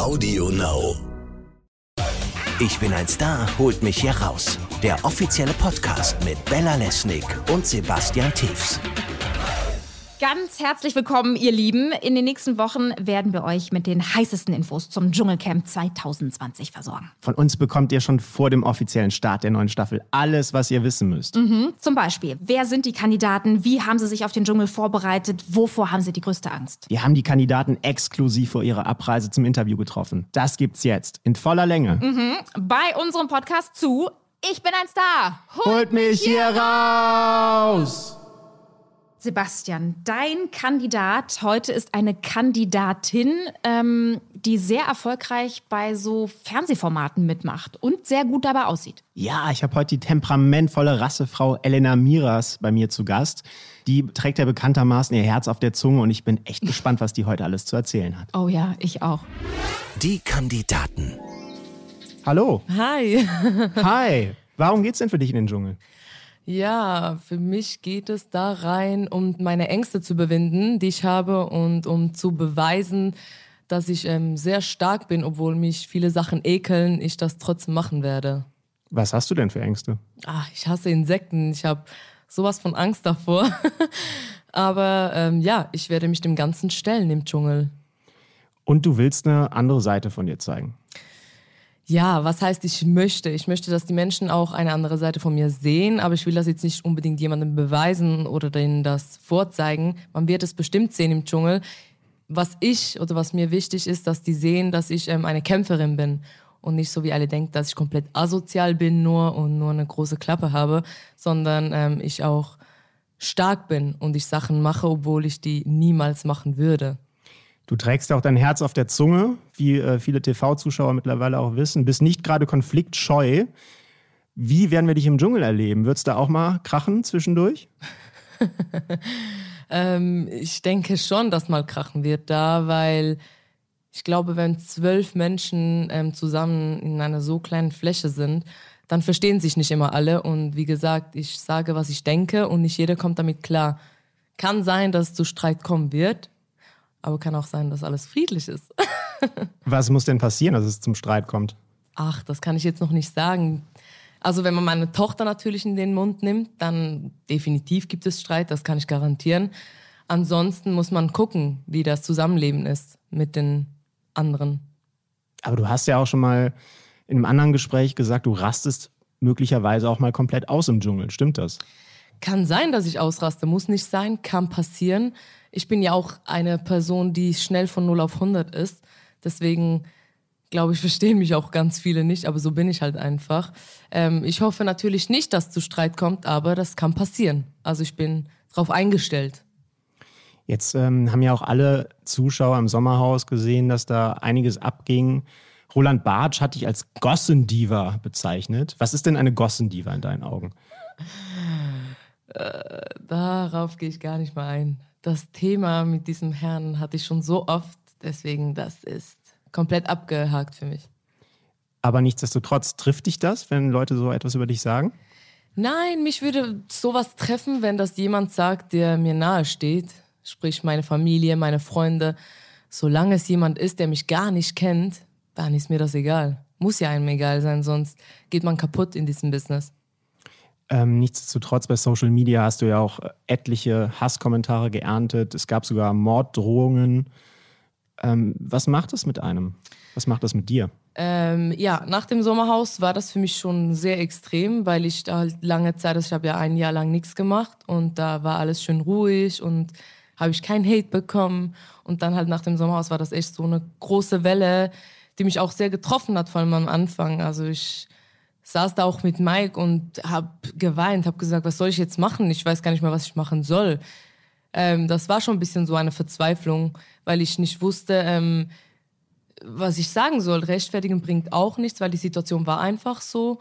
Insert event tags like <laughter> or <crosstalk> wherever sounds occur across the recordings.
Audio Now. Ich bin ein Star, holt mich hier raus. Der offizielle Podcast mit Bella Lesnick und Sebastian Tiefs. Ganz herzlich willkommen, ihr Lieben. In den nächsten Wochen werden wir euch mit den heißesten Infos zum Dschungelcamp 2020 versorgen. Von uns bekommt ihr schon vor dem offiziellen Start der neuen Staffel alles, was ihr wissen müsst. Mhm. Zum Beispiel, wer sind die Kandidaten? Wie haben sie sich auf den Dschungel vorbereitet? Wovor haben sie die größte Angst? Wir haben die Kandidaten exklusiv vor ihrer Abreise zum Interview getroffen. Das gibt's jetzt in voller Länge. Mhm. Bei unserem Podcast zu Ich bin ein Star. Holt mich hier raus! Sebastian, dein Kandidat heute ist eine Kandidatin, ähm, die sehr erfolgreich bei so Fernsehformaten mitmacht und sehr gut dabei aussieht. Ja, ich habe heute die temperamentvolle Rassefrau Elena Miras bei mir zu Gast. Die trägt ja bekanntermaßen ihr Herz auf der Zunge und ich bin echt gespannt, was die heute alles zu erzählen hat. Oh ja, ich auch. Die Kandidaten. Hallo. Hi. <laughs> Hi. Warum geht's denn für dich in den Dschungel? Ja, für mich geht es da rein, um meine Ängste zu überwinden, die ich habe und um zu beweisen, dass ich ähm, sehr stark bin, obwohl mich viele Sachen ekeln, ich das trotzdem machen werde. Was hast du denn für Ängste? Ach, ich hasse Insekten. Ich habe sowas von Angst davor. <laughs> Aber ähm, ja, ich werde mich dem Ganzen stellen im Dschungel. Und du willst eine andere Seite von dir zeigen. Ja, was heißt, ich möchte? Ich möchte, dass die Menschen auch eine andere Seite von mir sehen, aber ich will das jetzt nicht unbedingt jemandem beweisen oder denen das vorzeigen. Man wird es bestimmt sehen im Dschungel. Was ich oder was mir wichtig ist, dass die sehen, dass ich ähm, eine Kämpferin bin und nicht so wie alle denken, dass ich komplett asozial bin nur und nur eine große Klappe habe, sondern ähm, ich auch stark bin und ich Sachen mache, obwohl ich die niemals machen würde. Du trägst ja auch dein Herz auf der Zunge, wie äh, viele TV-Zuschauer mittlerweile auch wissen. Bist nicht gerade konfliktscheu. Wie werden wir dich im Dschungel erleben? Wird es da auch mal krachen zwischendurch? <laughs> ähm, ich denke schon, dass mal krachen wird da, weil ich glaube, wenn zwölf Menschen ähm, zusammen in einer so kleinen Fläche sind, dann verstehen sich nicht immer alle. Und wie gesagt, ich sage, was ich denke und nicht jeder kommt damit klar. Kann sein, dass es zu Streit kommen wird, aber kann auch sein, dass alles friedlich ist. <laughs> Was muss denn passieren, dass es zum Streit kommt? Ach, das kann ich jetzt noch nicht sagen. Also wenn man meine Tochter natürlich in den Mund nimmt, dann definitiv gibt es Streit, das kann ich garantieren. Ansonsten muss man gucken, wie das Zusammenleben ist mit den anderen. Aber du hast ja auch schon mal in einem anderen Gespräch gesagt, du rastest möglicherweise auch mal komplett aus im Dschungel. Stimmt das? Kann sein, dass ich ausraste, muss nicht sein, kann passieren. Ich bin ja auch eine Person, die schnell von 0 auf 100 ist. Deswegen glaube ich, <laughs> verstehen mich auch ganz viele nicht, aber so bin ich halt einfach. Ähm, ich hoffe natürlich nicht, dass zu Streit kommt, aber das kann passieren. Also ich bin darauf eingestellt. Jetzt ähm, haben ja auch alle Zuschauer im Sommerhaus gesehen, dass da einiges abging. Roland Bartsch hat dich als Gossendiva bezeichnet. Was ist denn eine Gossendiva in deinen Augen? Äh, darauf gehe ich gar nicht mal ein. Das Thema mit diesem Herrn hatte ich schon so oft, deswegen das ist komplett abgehakt für mich. Aber nichtsdestotrotz trifft dich das, wenn Leute so etwas über dich sagen? Nein, mich würde sowas treffen, wenn das jemand sagt, der mir nahe steht. Sprich meine Familie, meine Freunde. Solange es jemand ist, der mich gar nicht kennt, dann ist mir das egal. Muss ja einem egal sein, sonst geht man kaputt in diesem Business. Ähm, nichtsdestotrotz, bei Social Media hast du ja auch etliche Hasskommentare geerntet. Es gab sogar Morddrohungen. Ähm, was macht das mit einem? Was macht das mit dir? Ähm, ja, nach dem Sommerhaus war das für mich schon sehr extrem, weil ich da halt lange Zeit, also ich habe ja ein Jahr lang nichts gemacht und da war alles schön ruhig und habe ich keinen Hate bekommen. Und dann halt nach dem Sommerhaus war das echt so eine große Welle, die mich auch sehr getroffen hat, vor allem am Anfang. Also ich saß da auch mit Mike und habe geweint, habe gesagt, was soll ich jetzt machen? Ich weiß gar nicht mehr, was ich machen soll. Ähm, das war schon ein bisschen so eine Verzweiflung, weil ich nicht wusste, ähm, was ich sagen soll. Rechtfertigen bringt auch nichts, weil die Situation war einfach so.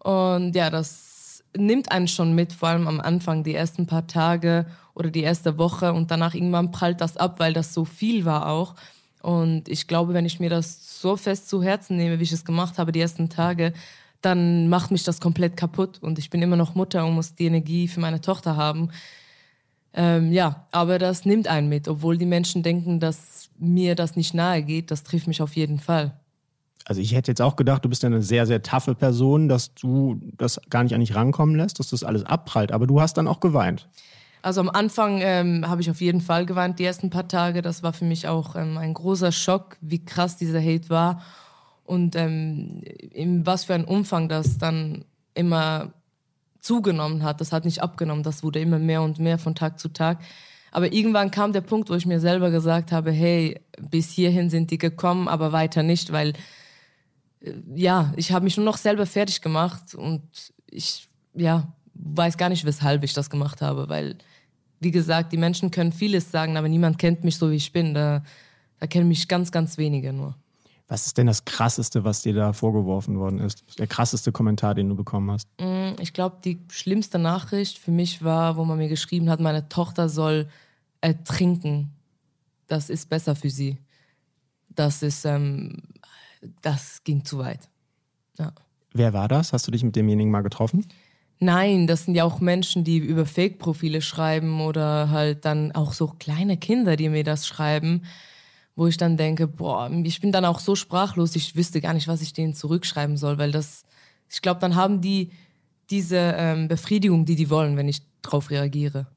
Und ja, das nimmt einen schon mit, vor allem am Anfang, die ersten paar Tage oder die erste Woche. Und danach irgendwann prallt das ab, weil das so viel war auch. Und ich glaube, wenn ich mir das so fest zu Herzen nehme, wie ich es gemacht habe, die ersten Tage, dann macht mich das komplett kaputt und ich bin immer noch Mutter und muss die Energie für meine Tochter haben. Ähm, ja, aber das nimmt einen mit, obwohl die Menschen denken, dass mir das nicht nahe geht, das trifft mich auf jeden Fall. Also ich hätte jetzt auch gedacht, du bist ja eine sehr, sehr taffe Person, dass du das gar nicht an dich rankommen lässt, dass das alles abprallt. Aber du hast dann auch geweint. Also am Anfang ähm, habe ich auf jeden Fall geweint, die ersten paar Tage. Das war für mich auch ähm, ein großer Schock, wie krass dieser Hate war und ähm, in was für ein Umfang das dann immer zugenommen hat. Das hat nicht abgenommen, das wurde immer mehr und mehr von Tag zu Tag. Aber irgendwann kam der Punkt, wo ich mir selber gesagt habe, hey, bis hierhin sind die gekommen, aber weiter nicht, weil äh, ja, ich habe mich nur noch selber fertig gemacht und ich ja, weiß gar nicht, weshalb ich das gemacht habe, weil wie gesagt, die Menschen können vieles sagen, aber niemand kennt mich so, wie ich bin. Da, da kennen mich ganz, ganz wenige nur. Was ist denn das Krasseste, was dir da vorgeworfen worden ist? Der krasseste Kommentar, den du bekommen hast? Mm, ich glaube, die schlimmste Nachricht für mich war, wo man mir geschrieben hat, meine Tochter soll ertrinken. Das ist besser für sie. Das ist, ähm, das ging zu weit. Ja. Wer war das? Hast du dich mit demjenigen mal getroffen? Nein, das sind ja auch Menschen, die über Fake-Profile schreiben oder halt dann auch so kleine Kinder, die mir das schreiben wo ich dann denke, boah, ich bin dann auch so sprachlos, ich wüsste gar nicht, was ich denen zurückschreiben soll, weil das, ich glaube, dann haben die diese ähm, Befriedigung, die die wollen, wenn ich drauf reagiere.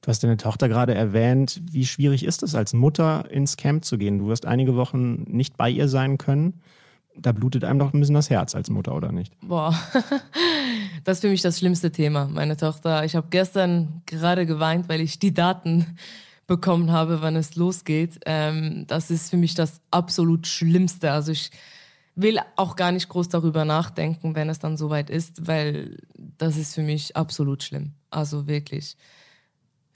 Du hast deine Tochter gerade erwähnt. Wie schwierig ist es, als Mutter ins Camp zu gehen? Du wirst einige Wochen nicht bei ihr sein können. Da blutet einem doch ein bisschen das Herz als Mutter, oder nicht? Boah, <laughs> das ist für mich das schlimmste Thema. Meine Tochter, ich habe gestern gerade geweint, weil ich die Daten bekommen habe, wann es losgeht. Ähm, das ist für mich das absolut Schlimmste. Also ich will auch gar nicht groß darüber nachdenken, wenn es dann soweit ist, weil das ist für mich absolut schlimm. Also wirklich,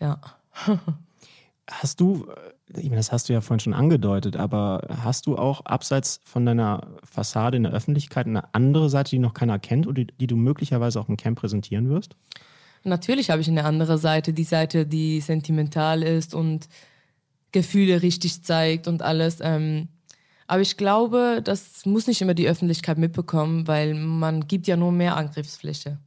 ja. <laughs> Hast du, ich meine, das hast du ja vorhin schon angedeutet, aber hast du auch abseits von deiner Fassade in der Öffentlichkeit eine andere Seite, die noch keiner kennt und die, die du möglicherweise auch im Camp präsentieren wirst? Natürlich habe ich eine andere Seite, die Seite, die sentimental ist und Gefühle richtig zeigt und alles. Ähm, aber ich glaube, das muss nicht immer die Öffentlichkeit mitbekommen, weil man gibt ja nur mehr Angriffsfläche.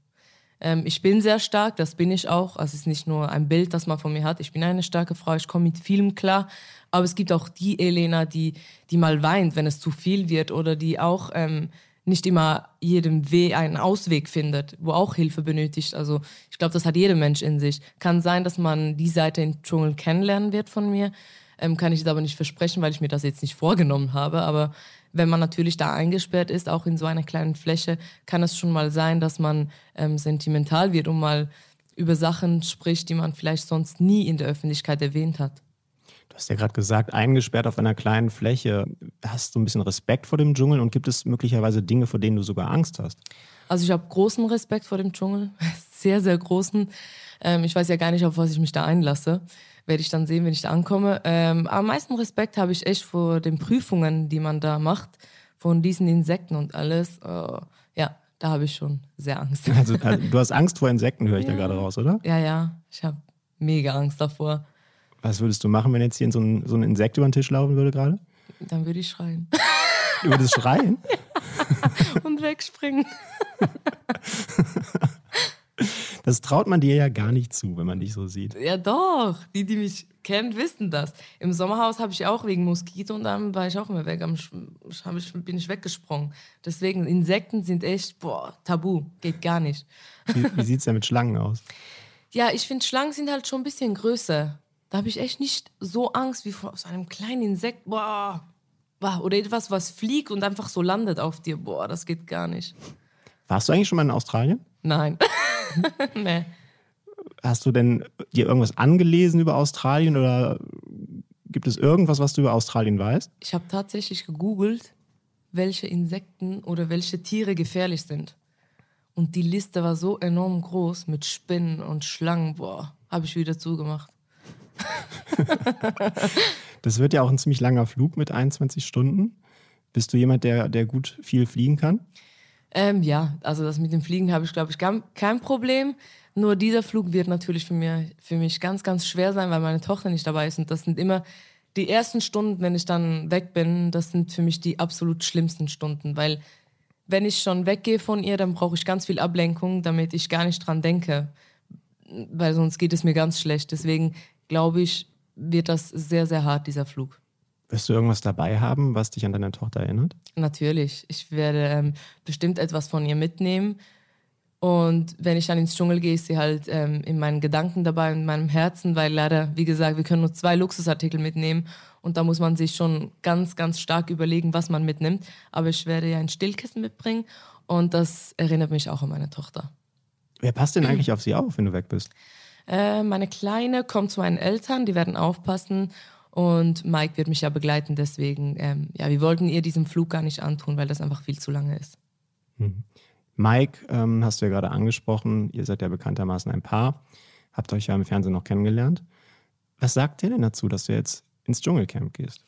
Ähm, ich bin sehr stark, das bin ich auch. Also es ist nicht nur ein Bild, das man von mir hat. Ich bin eine starke Frau, ich komme mit vielem klar. Aber es gibt auch die Elena, die, die mal weint, wenn es zu viel wird oder die auch ähm, nicht immer jedem Weh einen Ausweg findet, wo auch Hilfe benötigt. Also ich glaube, das hat jeder Mensch in sich. Kann sein, dass man die Seite im Dschungel kennenlernen wird von mir. Ähm, kann ich es aber nicht versprechen, weil ich mir das jetzt nicht vorgenommen habe. Aber wenn man natürlich da eingesperrt ist, auch in so einer kleinen Fläche, kann es schon mal sein, dass man ähm, sentimental wird und mal über Sachen spricht, die man vielleicht sonst nie in der Öffentlichkeit erwähnt hat. Du hast ja gerade gesagt, eingesperrt auf einer kleinen Fläche. Hast du ein bisschen Respekt vor dem Dschungel und gibt es möglicherweise Dinge, vor denen du sogar Angst hast? Also ich habe großen Respekt vor dem Dschungel, <laughs> sehr, sehr großen. Ähm, ich weiß ja gar nicht, auf was ich mich da einlasse. Werde ich dann sehen, wenn ich da ankomme. Ähm, am meisten Respekt habe ich echt vor den Prüfungen, die man da macht, von diesen Insekten und alles. Äh, ja, da habe ich schon sehr Angst. Also, also, du hast <laughs> Angst vor Insekten, höre ich ja. da gerade raus, oder? Ja, ja, ich habe mega Angst davor. Was würdest du machen, wenn jetzt hier so ein, so ein Insekt über den Tisch laufen würde gerade? Dann würde ich schreien. <laughs> Du würdest schreien? Ja. <laughs> Und wegspringen. <laughs> Das traut man dir ja gar nicht zu, wenn man dich so sieht. Ja, doch. Die, die mich kennen, wissen das. Im Sommerhaus habe ich auch wegen Moskito und dann war ich auch immer weg. Am, ich, bin ich weggesprungen. Deswegen, Insekten sind echt, boah, tabu. Geht gar nicht. Wie, wie sieht es denn mit Schlangen aus? Ja, ich finde, Schlangen sind halt schon ein bisschen größer. Da habe ich echt nicht so Angst wie vor so einem kleinen Insekt. Boah. boah. Oder etwas, was fliegt und einfach so landet auf dir. Boah, das geht gar nicht. Warst du eigentlich schon mal in Australien? Nein. <laughs> nee. Hast du denn dir irgendwas angelesen über Australien oder gibt es irgendwas, was du über Australien weißt? Ich habe tatsächlich gegoogelt, welche Insekten oder welche Tiere gefährlich sind. Und die Liste war so enorm groß mit Spinnen und Schlangen. Boah, habe ich wieder zugemacht. <laughs> das wird ja auch ein ziemlich langer Flug mit 21 Stunden. Bist du jemand, der, der gut viel fliegen kann? Ähm, ja, also das mit dem Fliegen habe ich, glaube ich, kein Problem. Nur dieser Flug wird natürlich für, mir, für mich ganz, ganz schwer sein, weil meine Tochter nicht dabei ist. Und das sind immer die ersten Stunden, wenn ich dann weg bin, das sind für mich die absolut schlimmsten Stunden. Weil wenn ich schon weggehe von ihr, dann brauche ich ganz viel Ablenkung, damit ich gar nicht dran denke. Weil sonst geht es mir ganz schlecht. Deswegen glaube ich, wird das sehr, sehr hart, dieser Flug. Wirst du irgendwas dabei haben, was dich an deine Tochter erinnert? Natürlich. Ich werde ähm, bestimmt etwas von ihr mitnehmen. Und wenn ich dann ins Dschungel gehe, ist sie halt ähm, in meinen Gedanken dabei, in meinem Herzen, weil leider, wie gesagt, wir können nur zwei Luxusartikel mitnehmen und da muss man sich schon ganz, ganz stark überlegen, was man mitnimmt. Aber ich werde ja ein Stillkissen mitbringen und das erinnert mich auch an meine Tochter. Wer passt denn eigentlich auf sie auf, wenn du weg bist? Äh, meine Kleine kommt zu meinen Eltern, die werden aufpassen und Mike wird mich ja begleiten. Deswegen, ähm, ja, wir wollten ihr diesen Flug gar nicht antun, weil das einfach viel zu lange ist. Mhm. Mike, ähm, hast du ja gerade angesprochen, ihr seid ja bekanntermaßen ein Paar, habt euch ja im Fernsehen noch kennengelernt. Was sagt der denn dazu, dass du jetzt ins Dschungelcamp gehst?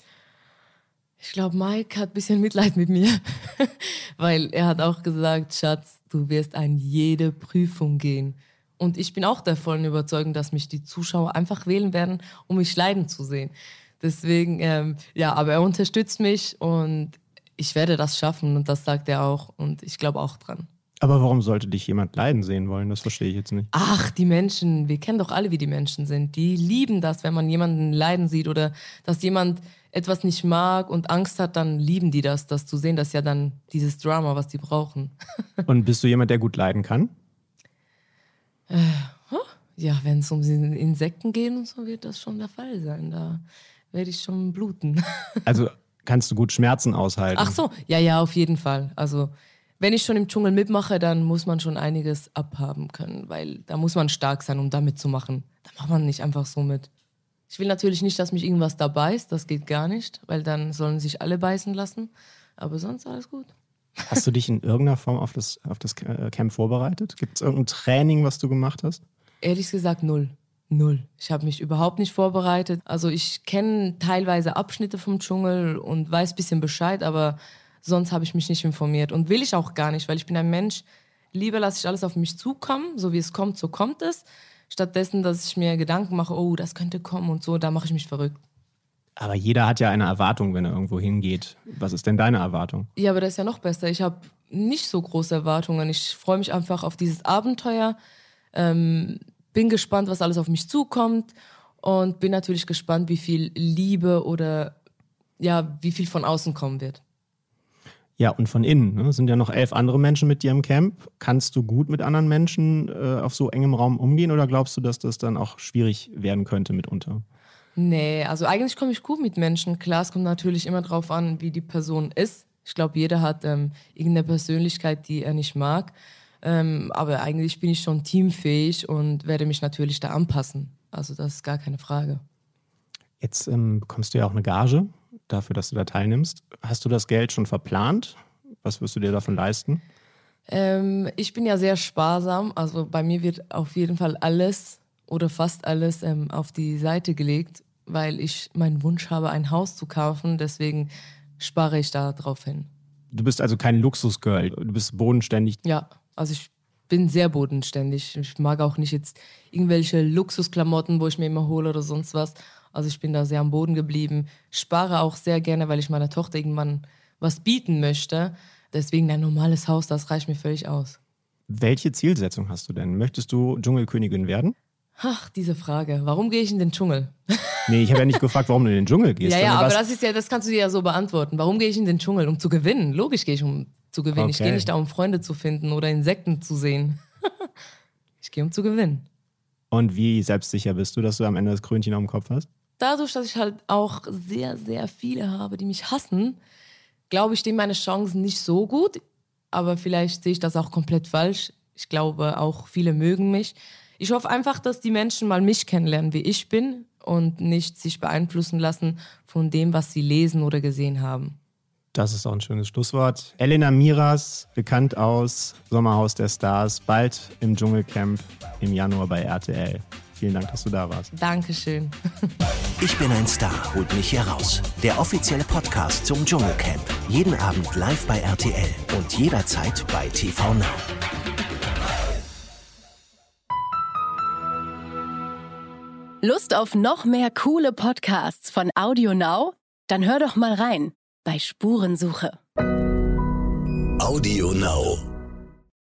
Ich glaube, Mike hat ein bisschen Mitleid mit mir, <laughs> weil er hat auch gesagt, Schatz, du wirst an jede Prüfung gehen. Und ich bin auch der vollen Überzeugung, dass mich die Zuschauer einfach wählen werden, um mich leiden zu sehen. Deswegen, ähm, ja, aber er unterstützt mich und ich werde das schaffen und das sagt er auch und ich glaube auch dran. Aber warum sollte dich jemand leiden sehen wollen? Das verstehe ich jetzt nicht. Ach, die Menschen, wir kennen doch alle, wie die Menschen sind. Die lieben das, wenn man jemanden leiden sieht oder dass jemand etwas nicht mag und Angst hat, dann lieben die das, das zu sehen. Das ist ja dann dieses Drama, was die brauchen. <laughs> und bist du jemand, der gut leiden kann? Äh, ja, wenn es um Insekten geht und so, wird das schon der Fall sein. Da werde ich schon bluten. <laughs> also kannst du gut Schmerzen aushalten? Ach so, ja, ja, auf jeden Fall. Also wenn ich schon im Dschungel mitmache, dann muss man schon einiges abhaben können, weil da muss man stark sein, um da mitzumachen. Da macht man nicht einfach so mit. Ich will natürlich nicht, dass mich irgendwas da beißt, das geht gar nicht, weil dann sollen sich alle beißen lassen. Aber sonst alles gut. Hast du dich in irgendeiner Form auf das, auf das äh, Camp vorbereitet? Gibt es irgendein Training, was du gemacht hast? Ehrlich gesagt, null. Null. Ich habe mich überhaupt nicht vorbereitet. Also ich kenne teilweise Abschnitte vom Dschungel und weiß ein bisschen Bescheid, aber sonst habe ich mich nicht informiert und will ich auch gar nicht, weil ich bin ein Mensch, lieber lasse ich alles auf mich zukommen, so wie es kommt, so kommt es, stattdessen, dass ich mir Gedanken mache, oh, das könnte kommen und so, da mache ich mich verrückt. Aber jeder hat ja eine Erwartung, wenn er irgendwo hingeht. Was ist denn deine Erwartung? Ja, aber das ist ja noch besser. Ich habe nicht so große Erwartungen. Ich freue mich einfach auf dieses Abenteuer. Ähm, bin gespannt, was alles auf mich zukommt und bin natürlich gespannt, wie viel Liebe oder ja, wie viel von außen kommen wird. Ja, und von innen. Ne? Sind ja noch elf andere Menschen mit dir im Camp. Kannst du gut mit anderen Menschen äh, auf so engem Raum umgehen oder glaubst du, dass das dann auch schwierig werden könnte mitunter? Nee, also eigentlich komme ich gut mit Menschen. Klar, es kommt natürlich immer darauf an, wie die Person ist. Ich glaube, jeder hat ähm, irgendeine Persönlichkeit, die er nicht mag. Ähm, aber eigentlich bin ich schon teamfähig und werde mich natürlich da anpassen. Also das ist gar keine Frage. Jetzt ähm, bekommst du ja auch eine Gage dafür, dass du da teilnimmst. Hast du das Geld schon verplant? Was wirst du dir davon leisten? Ähm, ich bin ja sehr sparsam. Also bei mir wird auf jeden Fall alles oder fast alles ähm, auf die Seite gelegt, weil ich meinen Wunsch habe, ein Haus zu kaufen. Deswegen spare ich da drauf hin. Du bist also kein Luxusgirl. Du bist bodenständig. Ja, also ich bin sehr bodenständig. Ich mag auch nicht jetzt irgendwelche Luxusklamotten, wo ich mir immer hole oder sonst was. Also ich bin da sehr am Boden geblieben. Spare auch sehr gerne, weil ich meiner Tochter irgendwann was bieten möchte. Deswegen ein normales Haus, das reicht mir völlig aus. Welche Zielsetzung hast du denn? Möchtest du Dschungelkönigin werden? Ach, diese Frage. Warum gehe ich in den Dschungel? <laughs> Nee, ich habe ja nicht gefragt, warum du in den Dschungel gehst. ja, ja, aber das ist ja, das kannst du dir ja so beantworten. Warum gehe ich in den Dschungel? Um zu gewinnen. Logisch gehe ich, um zu gewinnen. Okay. Ich gehe nicht da, um Freunde zu finden oder Insekten zu sehen. <laughs> ich gehe, um zu gewinnen. Und wie selbstsicher bist du, dass du am Ende das Krönchen auf dem Kopf hast? dadurch, dass ich halt auch sehr, sehr viele habe, die mich hassen, glaube ich, stehen meine Chancen nicht so gut. Aber vielleicht sehe ich das auch komplett falsch. Ich glaube, auch viele mögen mich. Ich hoffe einfach, dass die Menschen mal mich kennenlernen, wie ich bin und nicht sich beeinflussen lassen von dem, was sie lesen oder gesehen haben. Das ist auch ein schönes Schlusswort. Elena Miras, bekannt aus Sommerhaus der Stars, bald im Dschungelcamp im Januar bei RTL. Vielen Dank, dass du da warst. Dankeschön. <laughs> Ich bin ein Star, holt mich hier raus. Der offizielle Podcast zum Dschungelcamp. Jeden Abend live bei RTL und jederzeit bei TV Now. Lust auf noch mehr coole Podcasts von Audio Now? Dann hör doch mal rein bei Spurensuche. Audio Now.